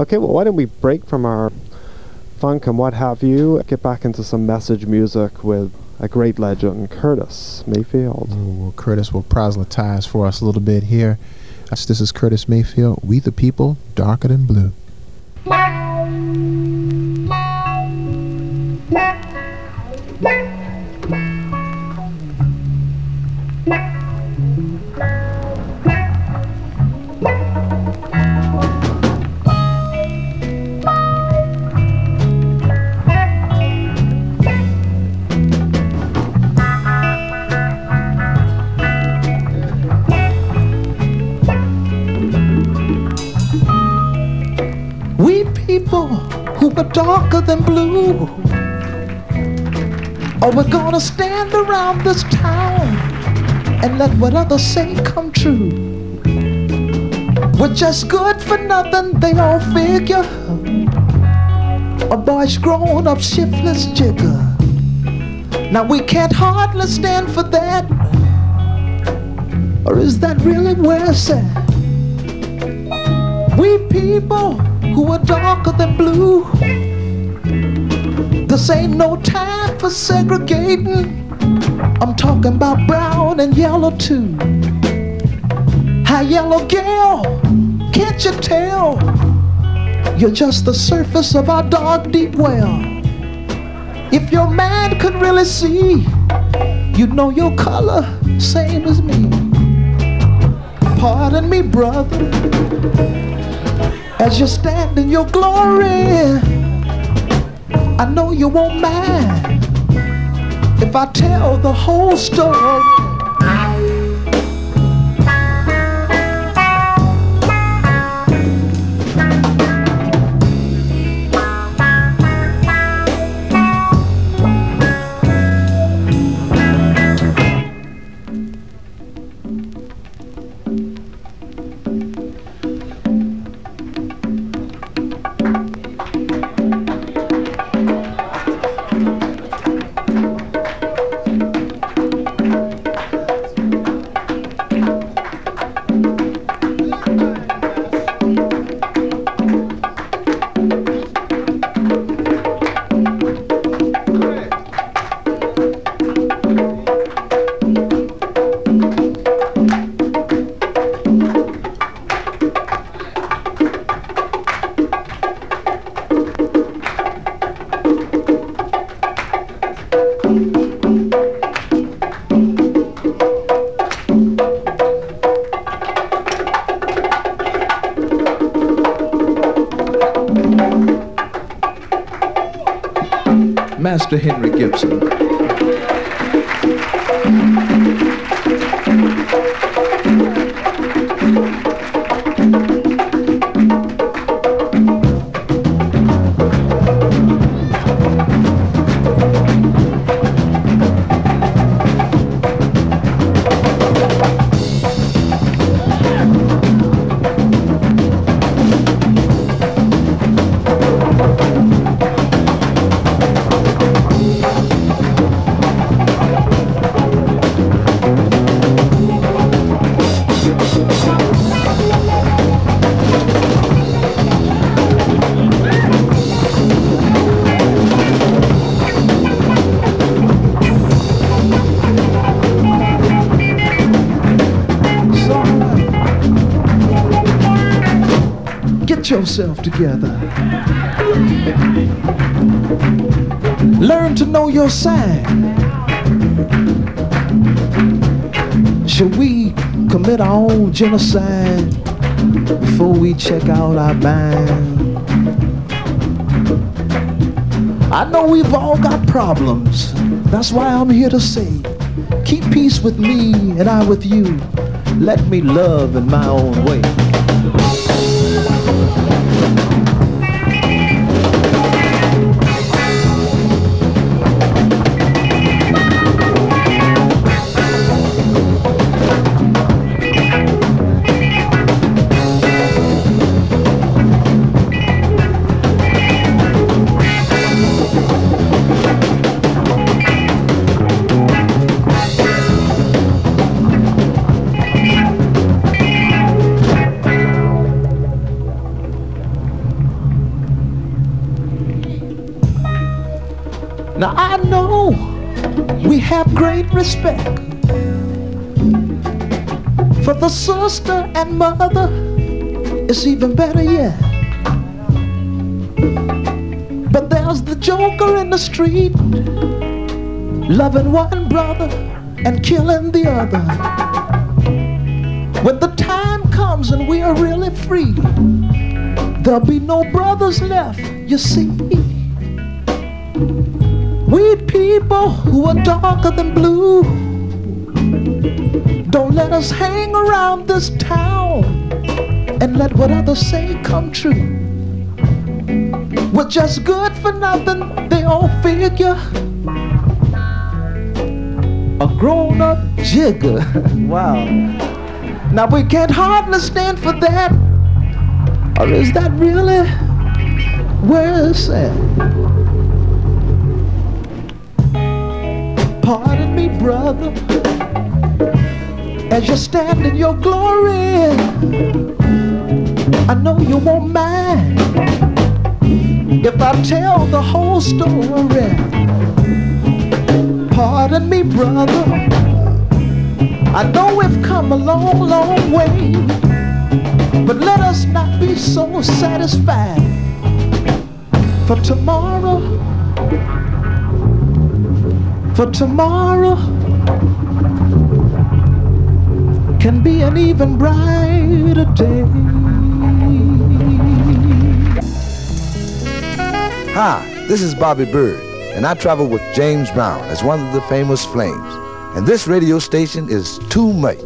Okay, well, why don't we break from our funk and what have you, get back into some message music with a great legend, Curtis Mayfield. Ooh, well, Curtis will proselytize for us a little bit here. This is Curtis Mayfield. We the people, darker than blue. darker than blue. Or we're gonna stand around this town and let what others say come true. We're just good for nothing, they all figure. A boy's grown up shiftless jigger. Now we can't hardly stand for that. Or is that really where it's at? We people who are darker than blue. This ain't no time for segregating. I'm talking about brown and yellow too. Hi, yellow girl, can't you tell? You're just the surface of our dark, deep well. If your man could really see, you'd know your color, same as me. Pardon me, brother, as you stand in your glory. I know you won't mind if I tell the whole story. Yourself together. Learn to know your sign. Should we commit our own genocide before we check out our mind? I know we've all got problems. That's why I'm here to say, keep peace with me and I with you. Let me love in my own way. For the sister and mother. It's even better yet. But there's the joker in the street, loving one brother and killing the other. When the time comes and we are really free, there'll be no brothers left, you see. We people who are darker than blue, don't let us hang around this town and let what others say come true. We're just good for nothing, they all figure. A grown up jigger. wow. Now we can't hardly stand for that. Or is that really where it's at? Pardon me, brother, as you stand in your glory. I know you won't mind if I tell the whole story. Pardon me, brother. I know we've come a long, long way, but let us not be so satisfied. For tomorrow, for tomorrow can be an even brighter day. Hi, this is Bobby Byrd, and I travel with James Brown as one of the famous Flames. And this radio station is too much.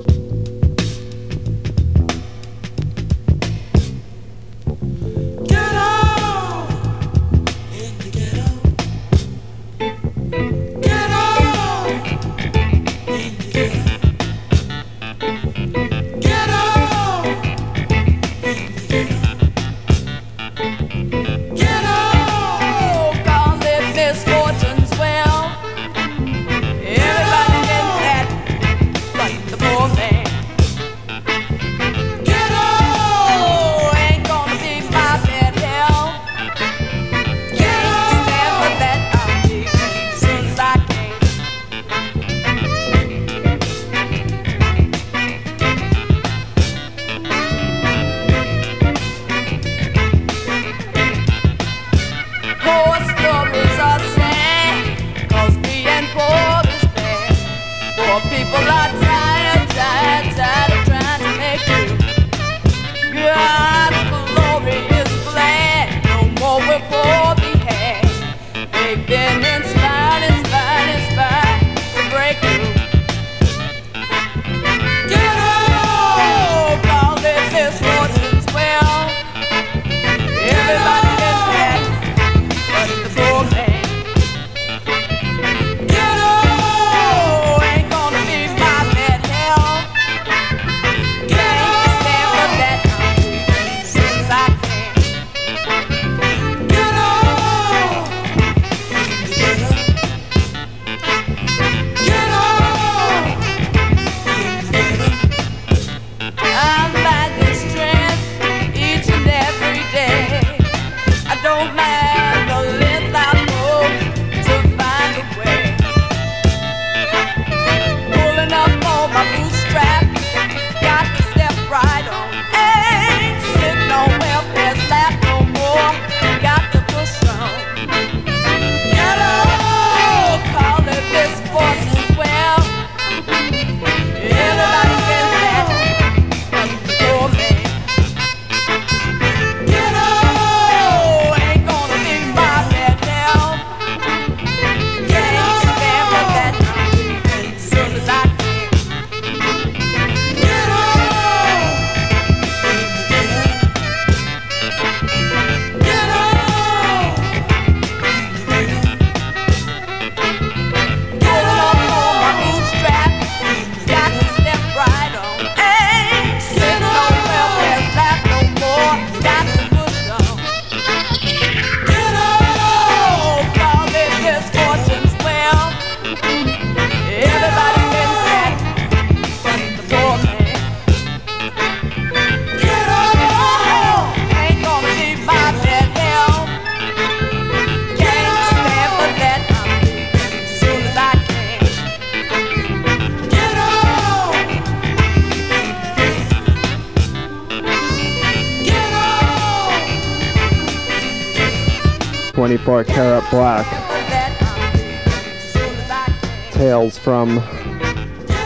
Tales from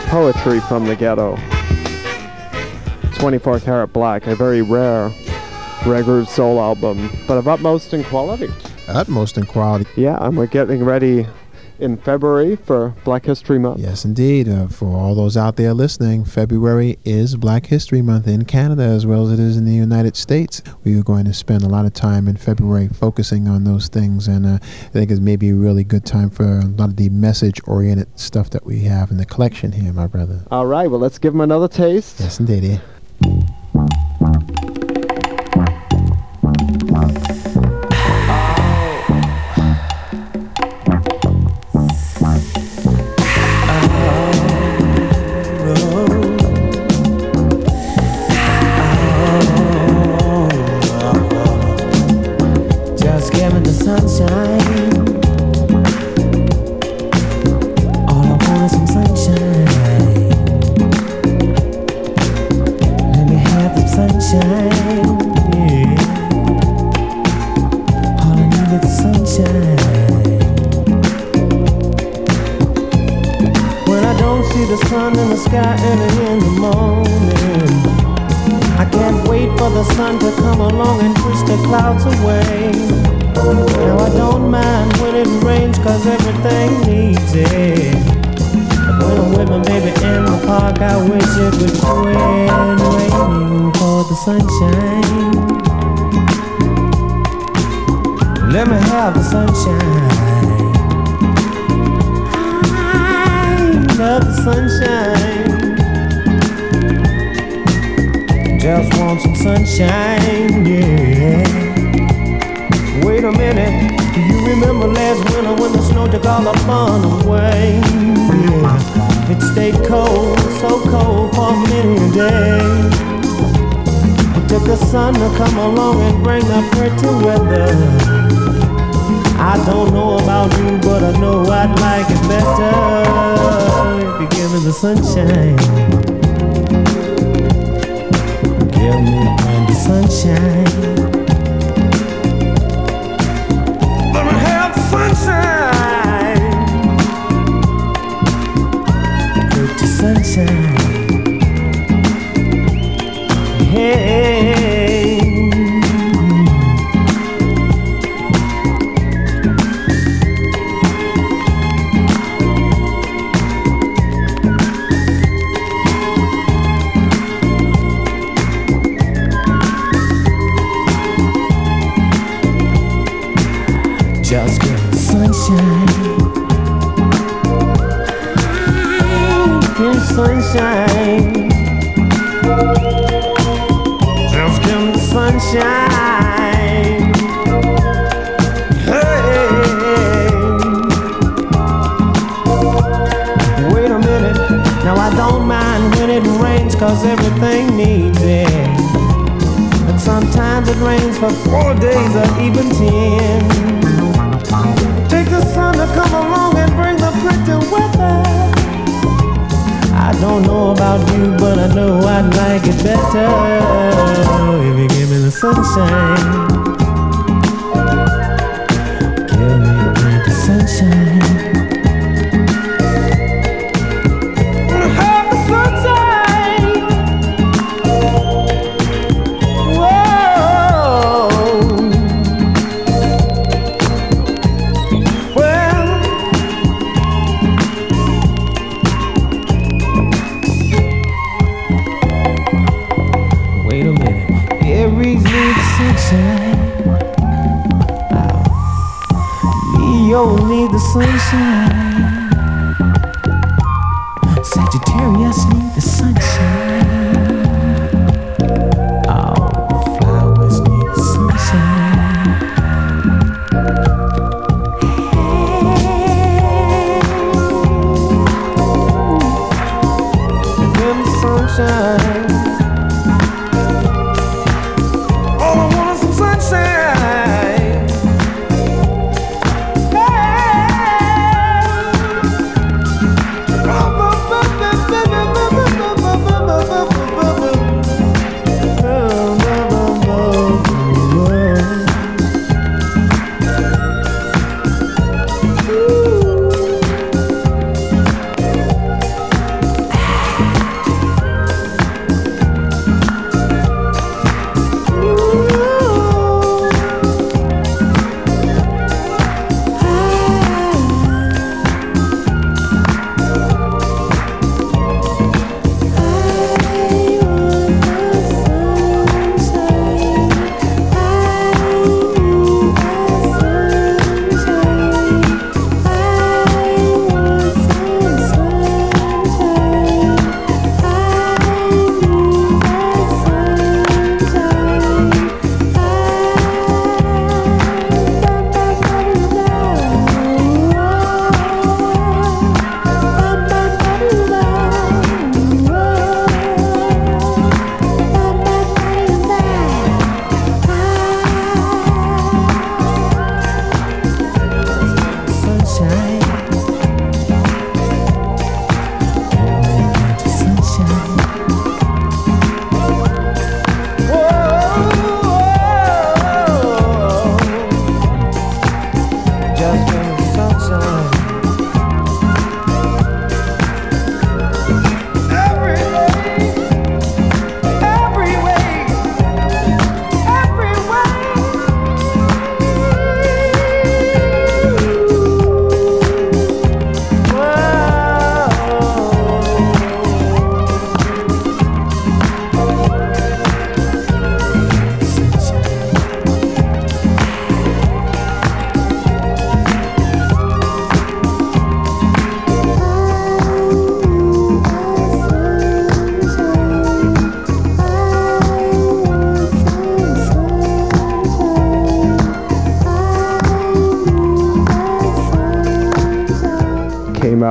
Poetry from the Ghetto. 24 Carat Black, a very rare Rare Soul album, but of utmost in quality. Utmost in quality. Yeah, and we're getting ready in February for Black History Month. Yes, indeed. Uh, for all those out there listening, February is Black History Month in Canada as well as it is in the United States. We are going to spend a lot of time in February focusing on those things, and uh, I think it's maybe a really good time for a lot of the message oriented stuff that we have in the collection here, my brother. All right, well, let's give them another taste. Yes, indeed. Let me have the sunshine. I love the sunshine. Just want some sunshine, yeah. Wait a minute. Do you remember last winter when the snow took all the fun away? Yeah. It stayed cold, so cold for many a day. It took the sun to come along and bring the pretty weather. I don't know about you, but I know I'd like it better if you give me the sunshine. Give me the sunshine. four days or even ten. Take the sun to come along and bring the pretty weather. I don't know about you, but I know I'd like it better if you give me the sunshine.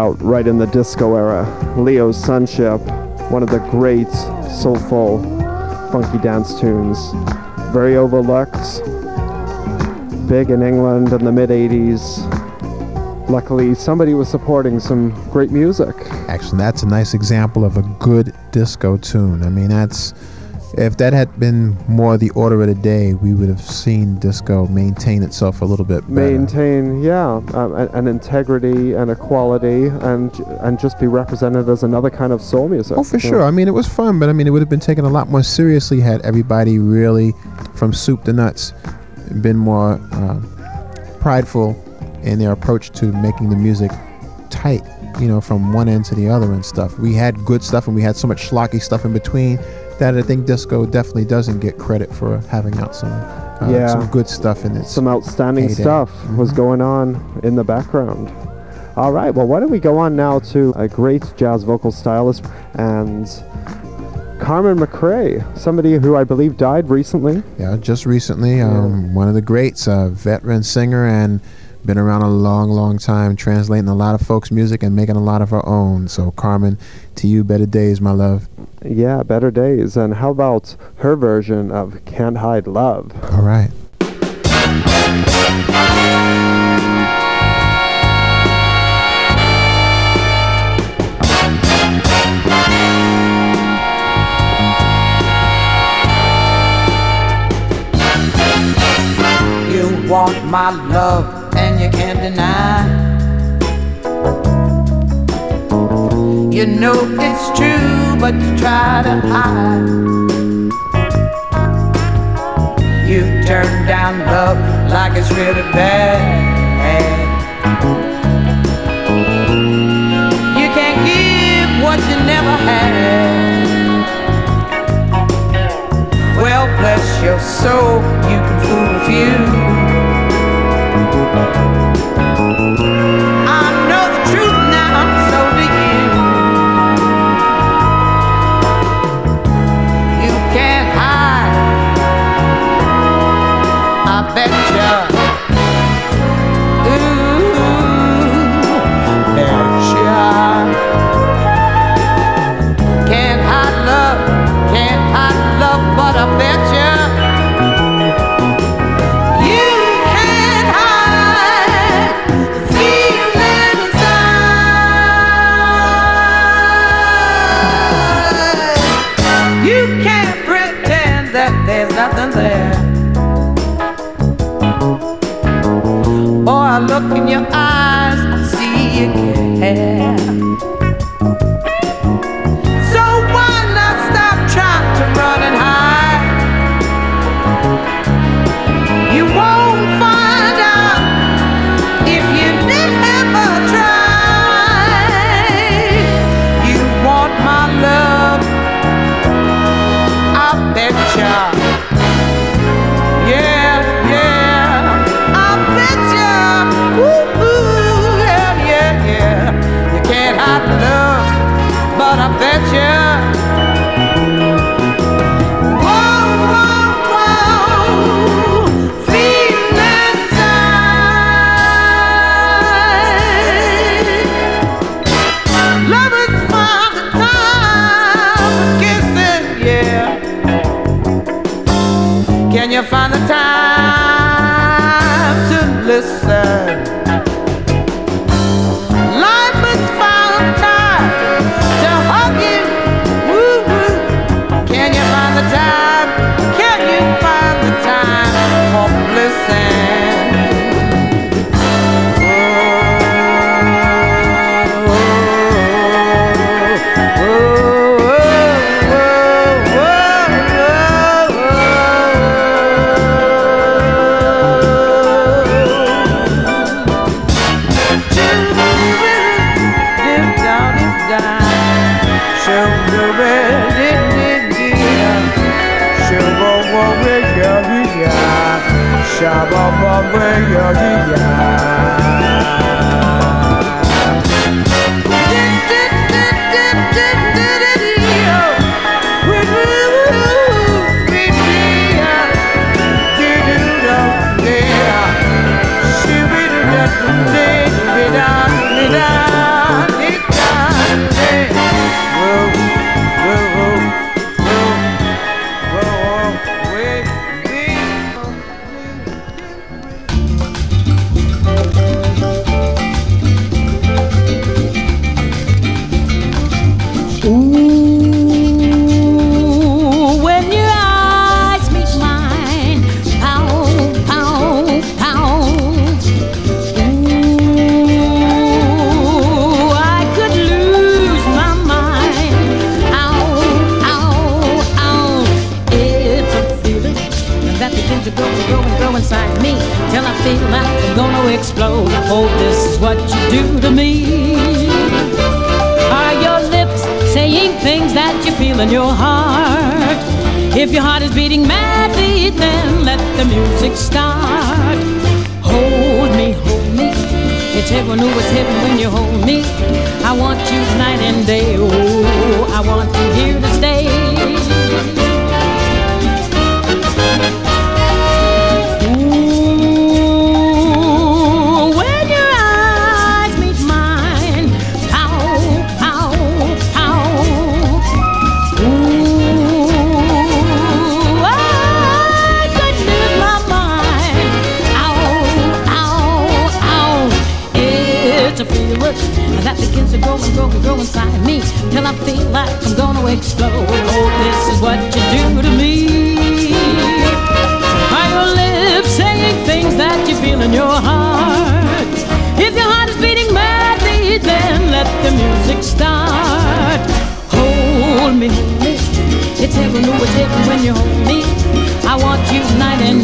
Out right in the disco era. Leo's Sunshipp, one of the great soulful, funky dance tunes. Very overlooked. Big in England in the mid 80s. Luckily, somebody was supporting some great music. Actually, that's a nice example of a good disco tune. I mean, that's if that had been more the order of the day, we would have seen disco maintain itself a little bit better. Maintain, yeah, um, an, an integrity and a quality, and and just be represented as another kind of soul music. Oh, for know. sure. I mean, it was fun, but I mean, it would have been taken a lot more seriously had everybody really, from soup to nuts, been more uh, prideful in their approach to making the music tight. You know, from one end to the other and stuff. We had good stuff, and we had so much schlocky stuff in between that I think disco definitely doesn't get credit for having out some uh, Yeah. some good stuff in it. Some outstanding heyday. stuff was Mhm. going on in the background. All right, well, why don't we go on now to a great jazz vocal stylist and Carmen McRae, somebody who I believe died recently. Yeah, just recently, um, one of the greats, a veteran singer, and been around a long, long time, translating a lot of folks' music and making a lot of her own. So, Carmen, to you, better days, my love. Yeah, Better Days. And how about her version of Can't Hide Love? All right. You want my love and you can't deny. You know it's true, but you try to hide. You turn down love like it's really bad. You can't give what you never had. Well, bless your soul, you can fool a few.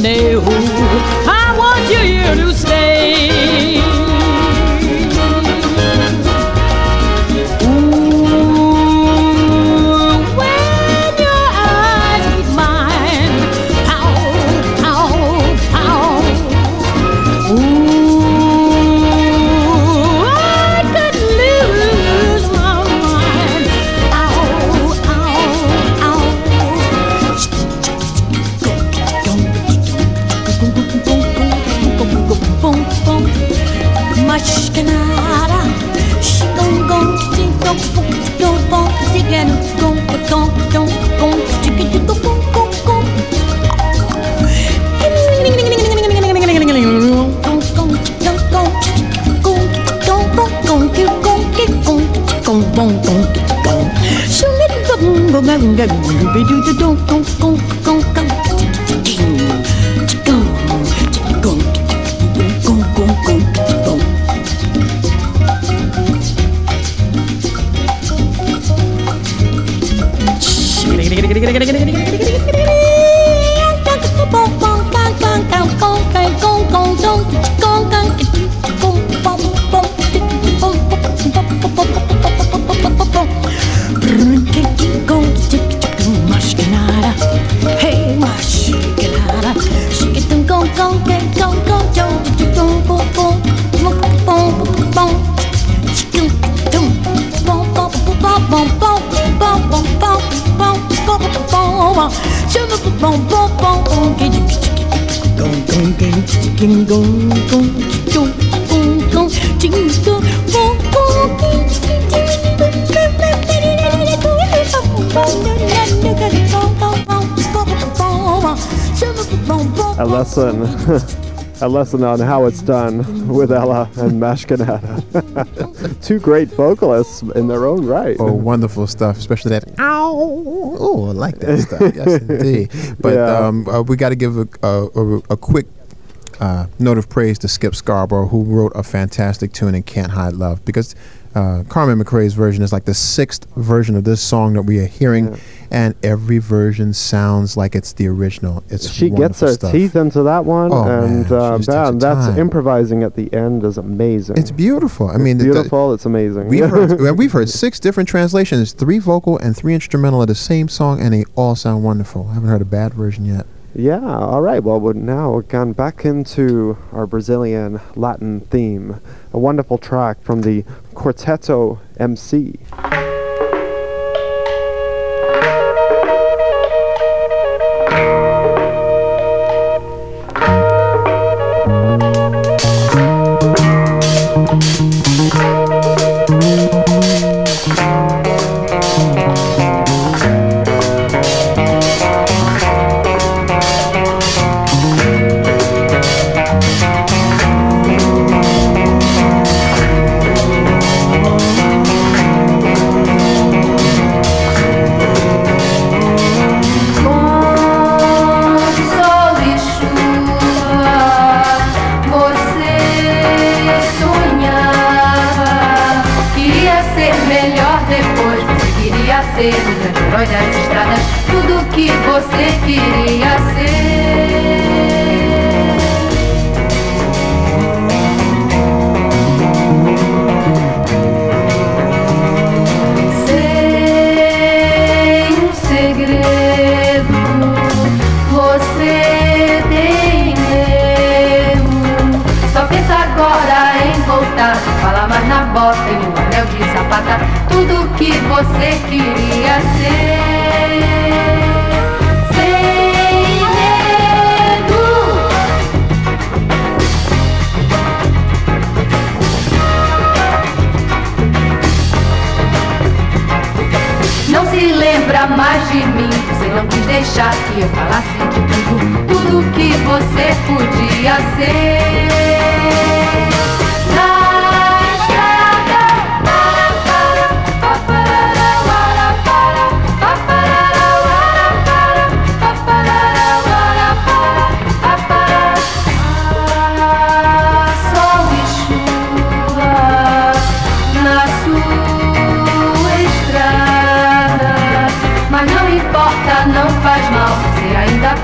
Monday. Lesson, a lesson on how it's done with Ella and Mashkanata. Two great vocalists in their own right. Oh, wonderful stuff, especially that ow. Oh, I like that stuff. Yes, indeed. But Yeah. um, uh, we got to give a, a, a, a quick uh, note of praise to Skip Scarborough, who wrote a fantastic tune in "Can't Hide Love," because uh, Carmen McRae's version is like the sixth version of this song that we are hearing, Yeah. and every version sounds like it's the original. It's she gets her stuff. teeth into that one, Oh, and man, uh, she just takes her man, that's time. improvising at the end is amazing. It's beautiful. I mean, It's the- the- beautiful. it's amazing. We've heard, we've heard six different translations, three vocal and three instrumental of the same song, and they all sound wonderful. I haven't heard a bad version yet. Yeah, all right. Well, now we're now gone back into our Brazilian Latin theme. A wonderful track from the Quarteto em Cy.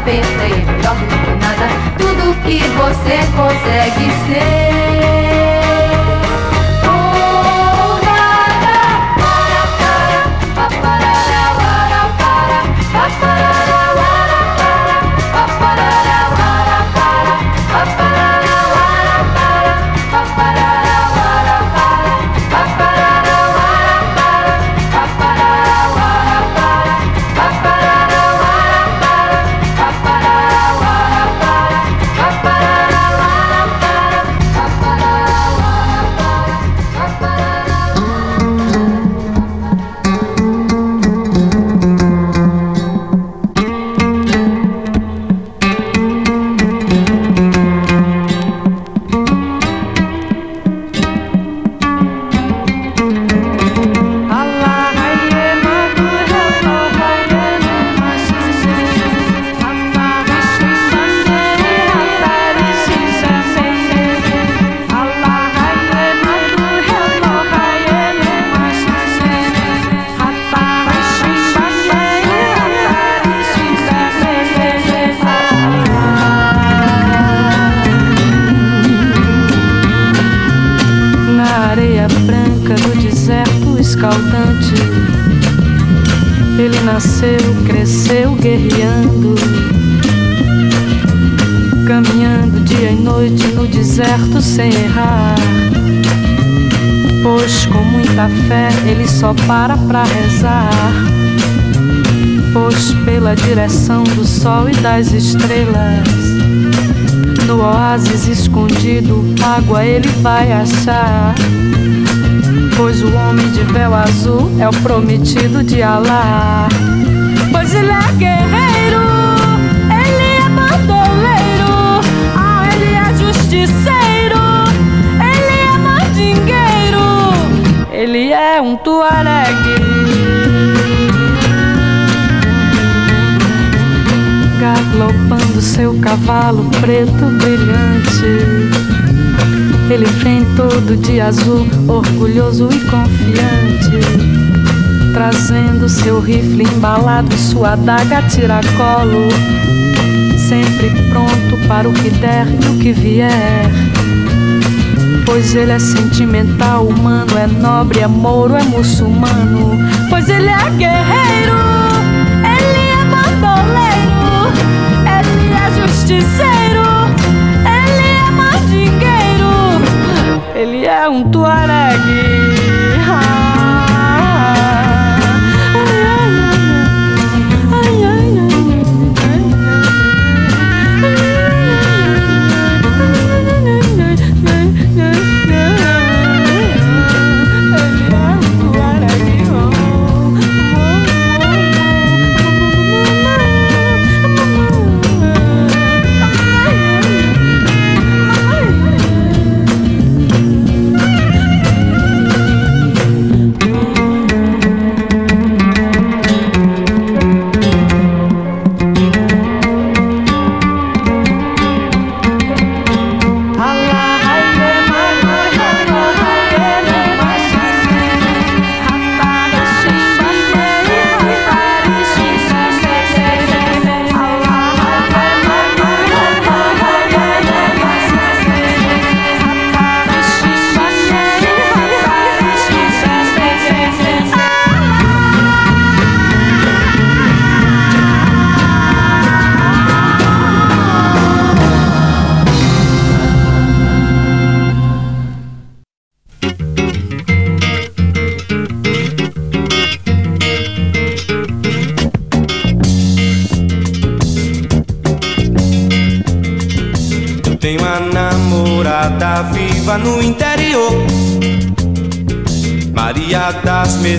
Em melhor do que nada. Tudo que você consegue ser. Pois pela direção do sol e das estrelas no oásis escondido, água ele vai achar. Pois o homem de véu azul é o prometido de Alá. Pois ele é guerreiro, ele é bandoleiro, ah, ele é justiceiro, ele é mandingueiro, ele é um tuaregue. Galopando seu cavalo preto brilhante. Ele vem todo de azul, orgulhoso e confiante, trazendo seu rifle embalado, sua adaga tiracolo, sempre pronto para o que der e o que vier. Pois ele é sentimental, humano, é nobre, é mouro, é muçulmano. Pois ele é guerreiro, justiceiro, ele é mandingueiro, ele é um tuaregue.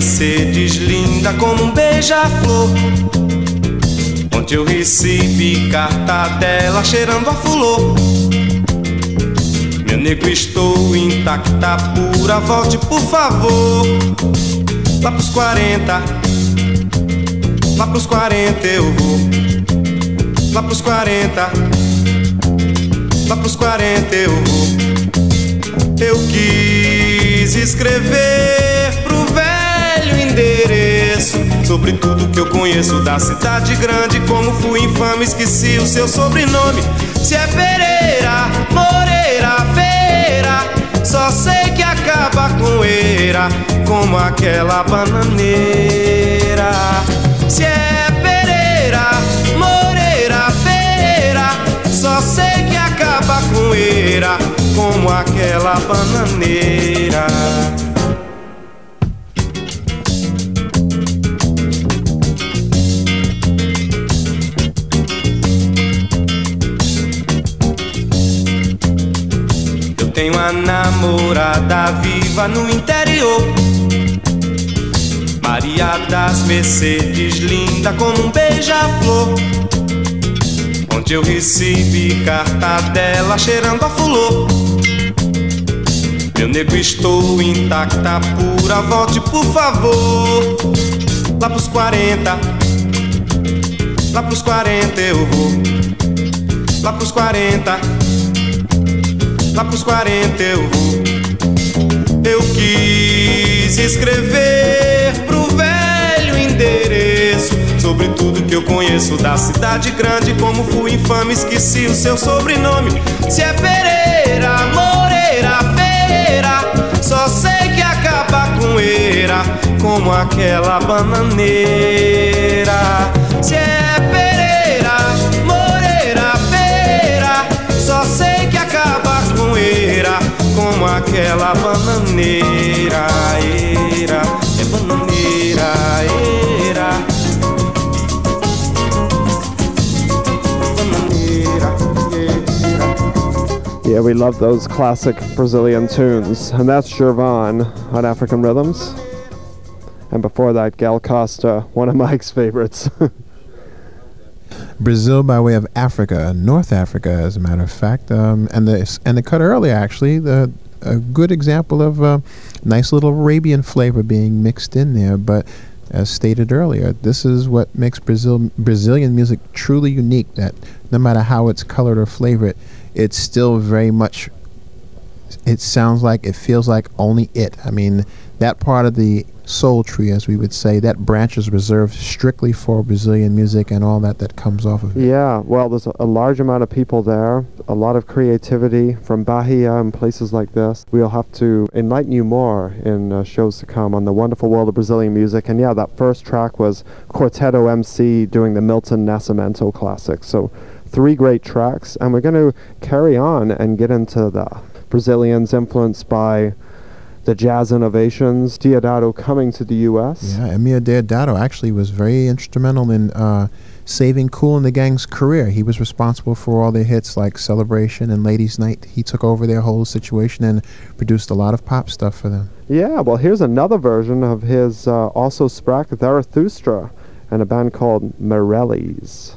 Das Mercedes, linda como um beija-flor. Onde eu recebi carta dela cheirando a fulô. Meu nego, estou intacta, pura, volte por favor. Lá pros 40, lá pros 40 eu vou. Lá pros 40, lá pros 40 eu vou. Eu quis escrever endereço sobre tudo que eu conheço da cidade grande. Como fui infame, esqueci o seu sobrenome. Se é Pereira, Moreira, Feira, só sei que acaba com eira, como aquela bananeira. Se é Pereira, Moreira, Feira, só sei que acaba com eira, como aquela bananeira. Tenho uma namorada viva no interior. Maria das Mercedes, linda como um beija-flor. Onde eu recebi carta dela cheirando a fulô. Meu nego, estou intacta, pura, volte por favor. Lá pros 40, lá pros 40 eu vou. Lá pros 40 lá pros 40 eu vou. Eu quis escrever pro velho endereço sobre tudo que eu conheço da cidade grande. Como fui infame, esqueci o seu sobrenome. Se é Pereira, Moreira, Feira, só sei que acaba com eira, como aquela bananeira. Aquela bananeira, eira, é bananeira, eira. Bananeira, eira. Yeah, we love those classic Brazilian tunes. And that's Gervon on African Rhythms. And before that, Gal Costa, one of Mike's favorites. Brazil by way of Africa, North Africa, as a matter of fact, um, and the and the cut earlier actually, the a good example of a nice little Arabian flavor being mixed in there. But as stated earlier, this is what makes Brazil Brazilian music truly unique. That no matter how it's colored or flavored, it's still very much. It sounds like it feels like only it. I mean, that part of the soul tree, as we would say, that branch is reserved strictly for Brazilian music and all that that comes off of it. yeah, well, there's a, large amount of people there, a lot of creativity from Bahia and places like this. We'll have to enlighten you more in uh, shows to come on the wonderful world of Brazilian music. And yeah, that first track was Quarteto em Cy doing the Milton Nascimento classic. So three great tracks, and we're going to carry on and get into the Brazilians influenced by the jazz innovations, Deodato coming to the U.S. Yeah, Emir Deodato actually was very instrumental in uh, saving Kool and the Gang's career. He was responsible for all their hits like Celebration and Ladies' Night. He took over their whole situation and produced a lot of pop stuff for them. Yeah, well, here's another version of his uh, also Sprach Zarathustra and a band called Morellis.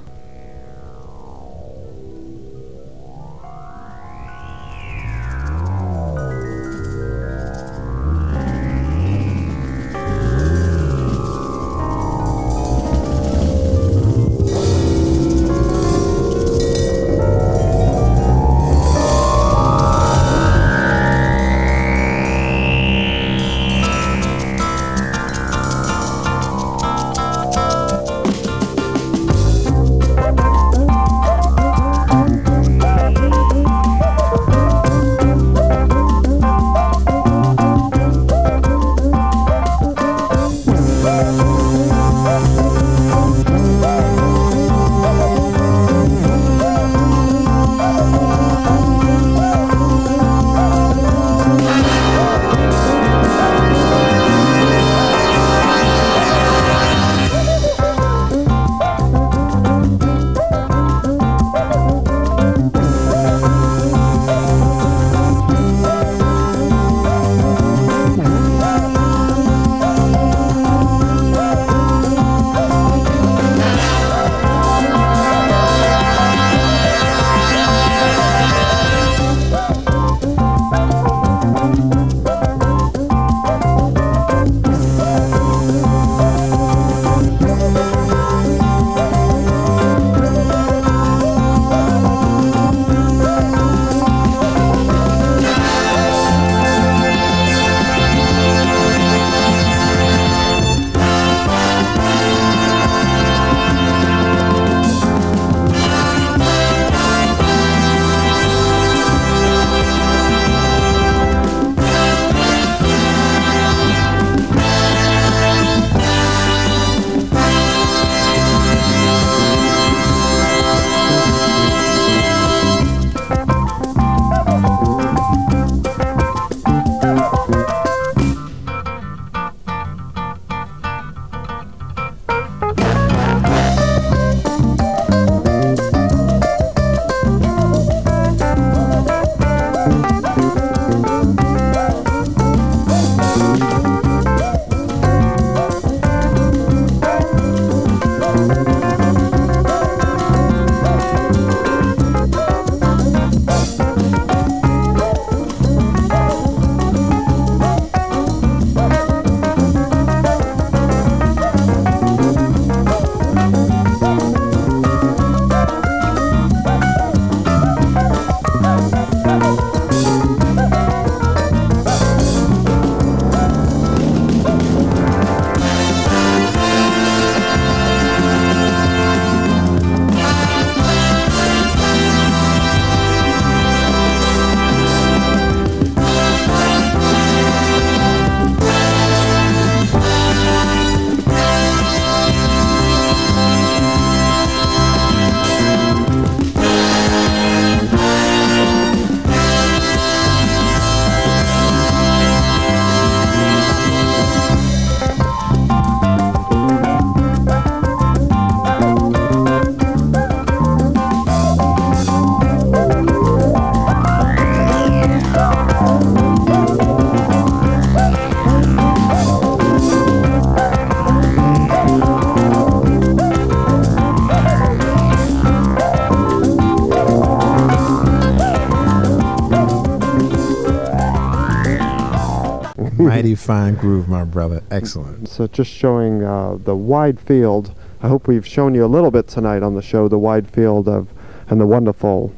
Mighty fine groove, my brother. Excellent. So just showing uh, the wide field. I hope we've shown you a little bit tonight on the show, the wide field of and the wonderful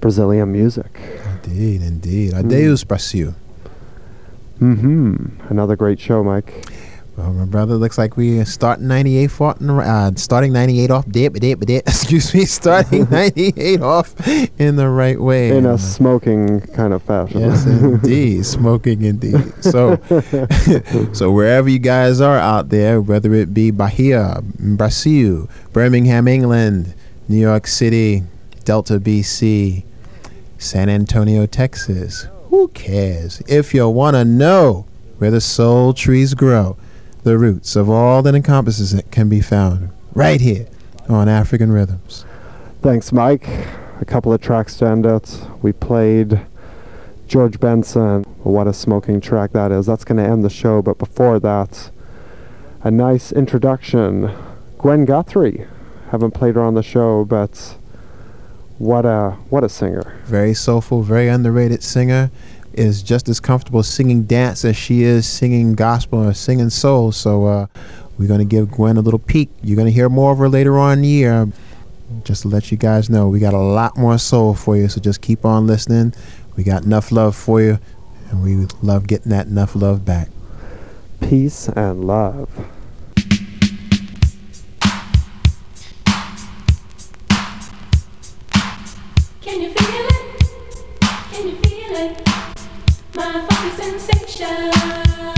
Brazilian music. Indeed, indeed. Adeus, Brasil. Mm-hmm. Another great show, Mike. Well, my brother, looks like we are starting 98 fought in the, uh, starting 98 off, dip, dip, dip, excuse me, starting 98 off in the right way. In And, uh, a smoking kind of fashion. Yes, indeed. Smoking, indeed. So, so wherever you guys are out there, whether it be Bahia, Brazil, Birmingham, England, New York City, Delta, BC, San Antonio, Texas, who cares? If you want to know where the soul trees grow, the roots of all that encompasses it can be found right here on African Rhythms. Thanks, Mike. A couple of tracks to end it. We played George Benson. What a smoking track that is. That's going to end the show. But before that, a nice introduction. Gwen Guthrie. Haven't played her on the show, but what a what a singer. very soulful, very underrated singer, is just as comfortable singing dance as she is singing gospel or singing soul. So uh, we're going to give Gwen a little peek. You're going to hear more of her later on in the year. Just to let you guys know, we got a lot more soul for you. So just keep on listening. We got enough love for you, and we love getting that enough love back. Peace and love. Can you feel it? My funky sensation.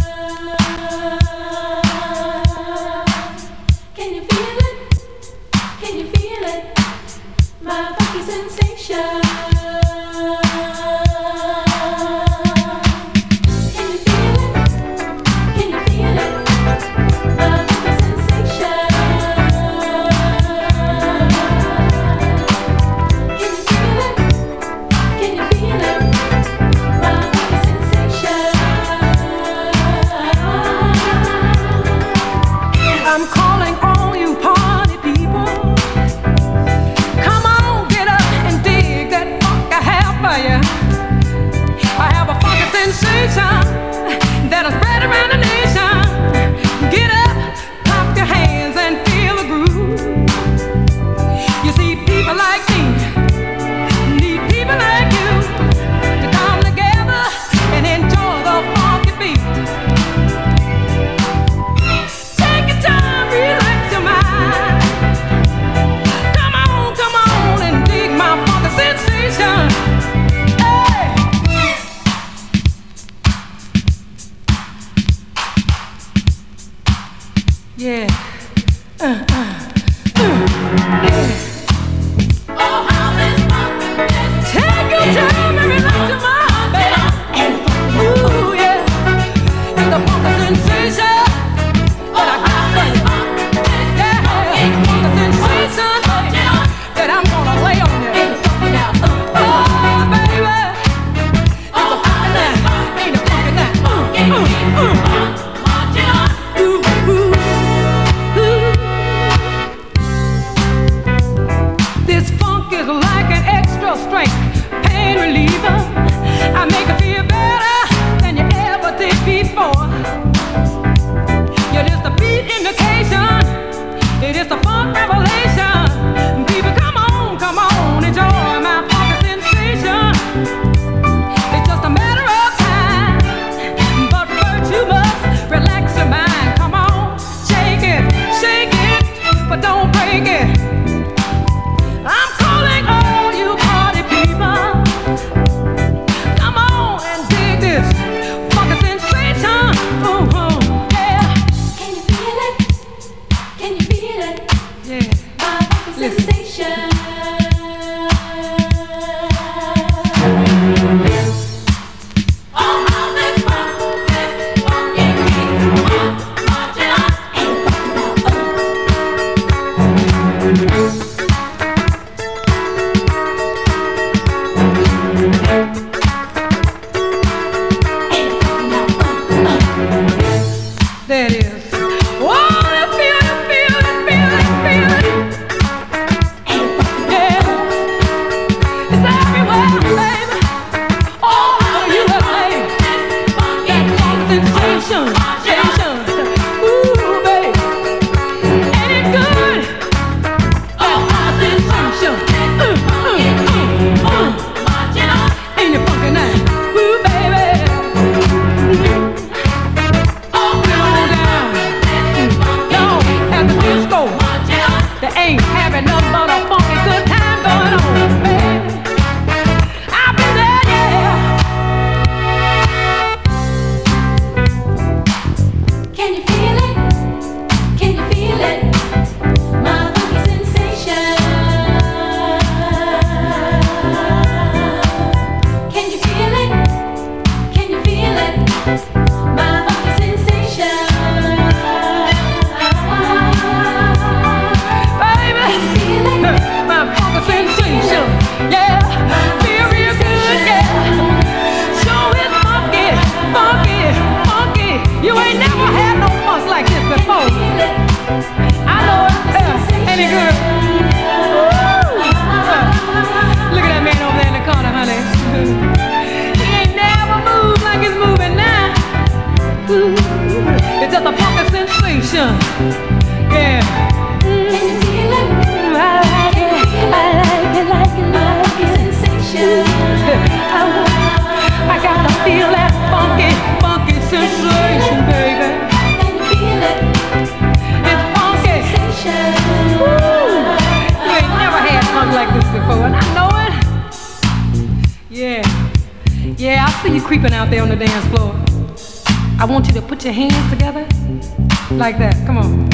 Like that. Come on.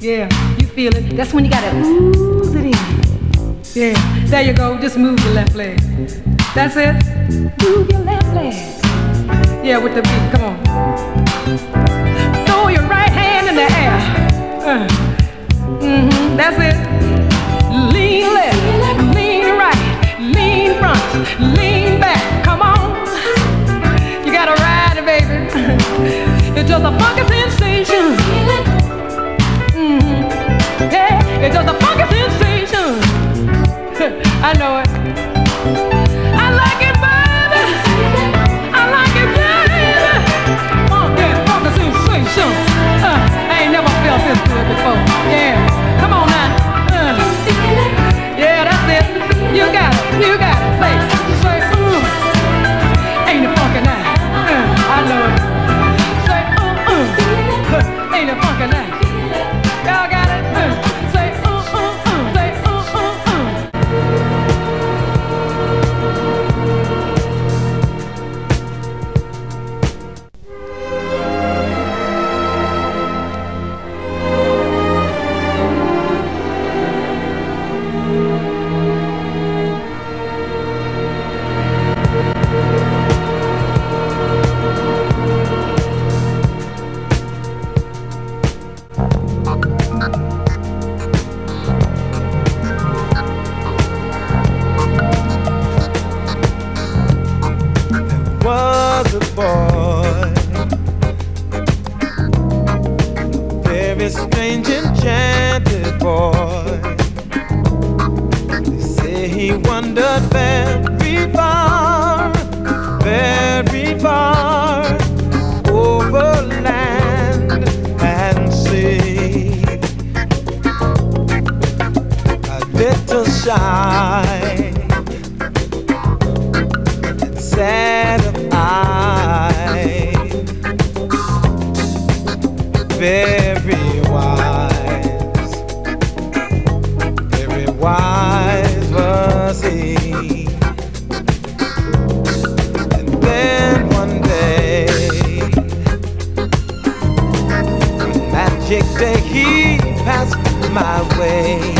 Yeah, you feel it. That's when you gotta ooze it in. Yeah, there you go. Just move your left leg. That's it. Move your left leg. Yeah, with the beat. Come on. Throw your right hand in the air. Uh. hmm That's it. Lean left, lean right, lean front, lean back. Come on. You gotta ride it, baby. it's just a funky sensation. Mhm. Yeah, it's just a funky sensation. I know it. I like it, baby. I like it, baby. Funky, funky sensation. Uh, I ain't never felt this good before. Yeah, come on now. Uh. Yeah, that's it. You got it. You got it. Was a boy. Very strange, enchanted boy. They say he wandered very far, very far over land and sea. A little shy my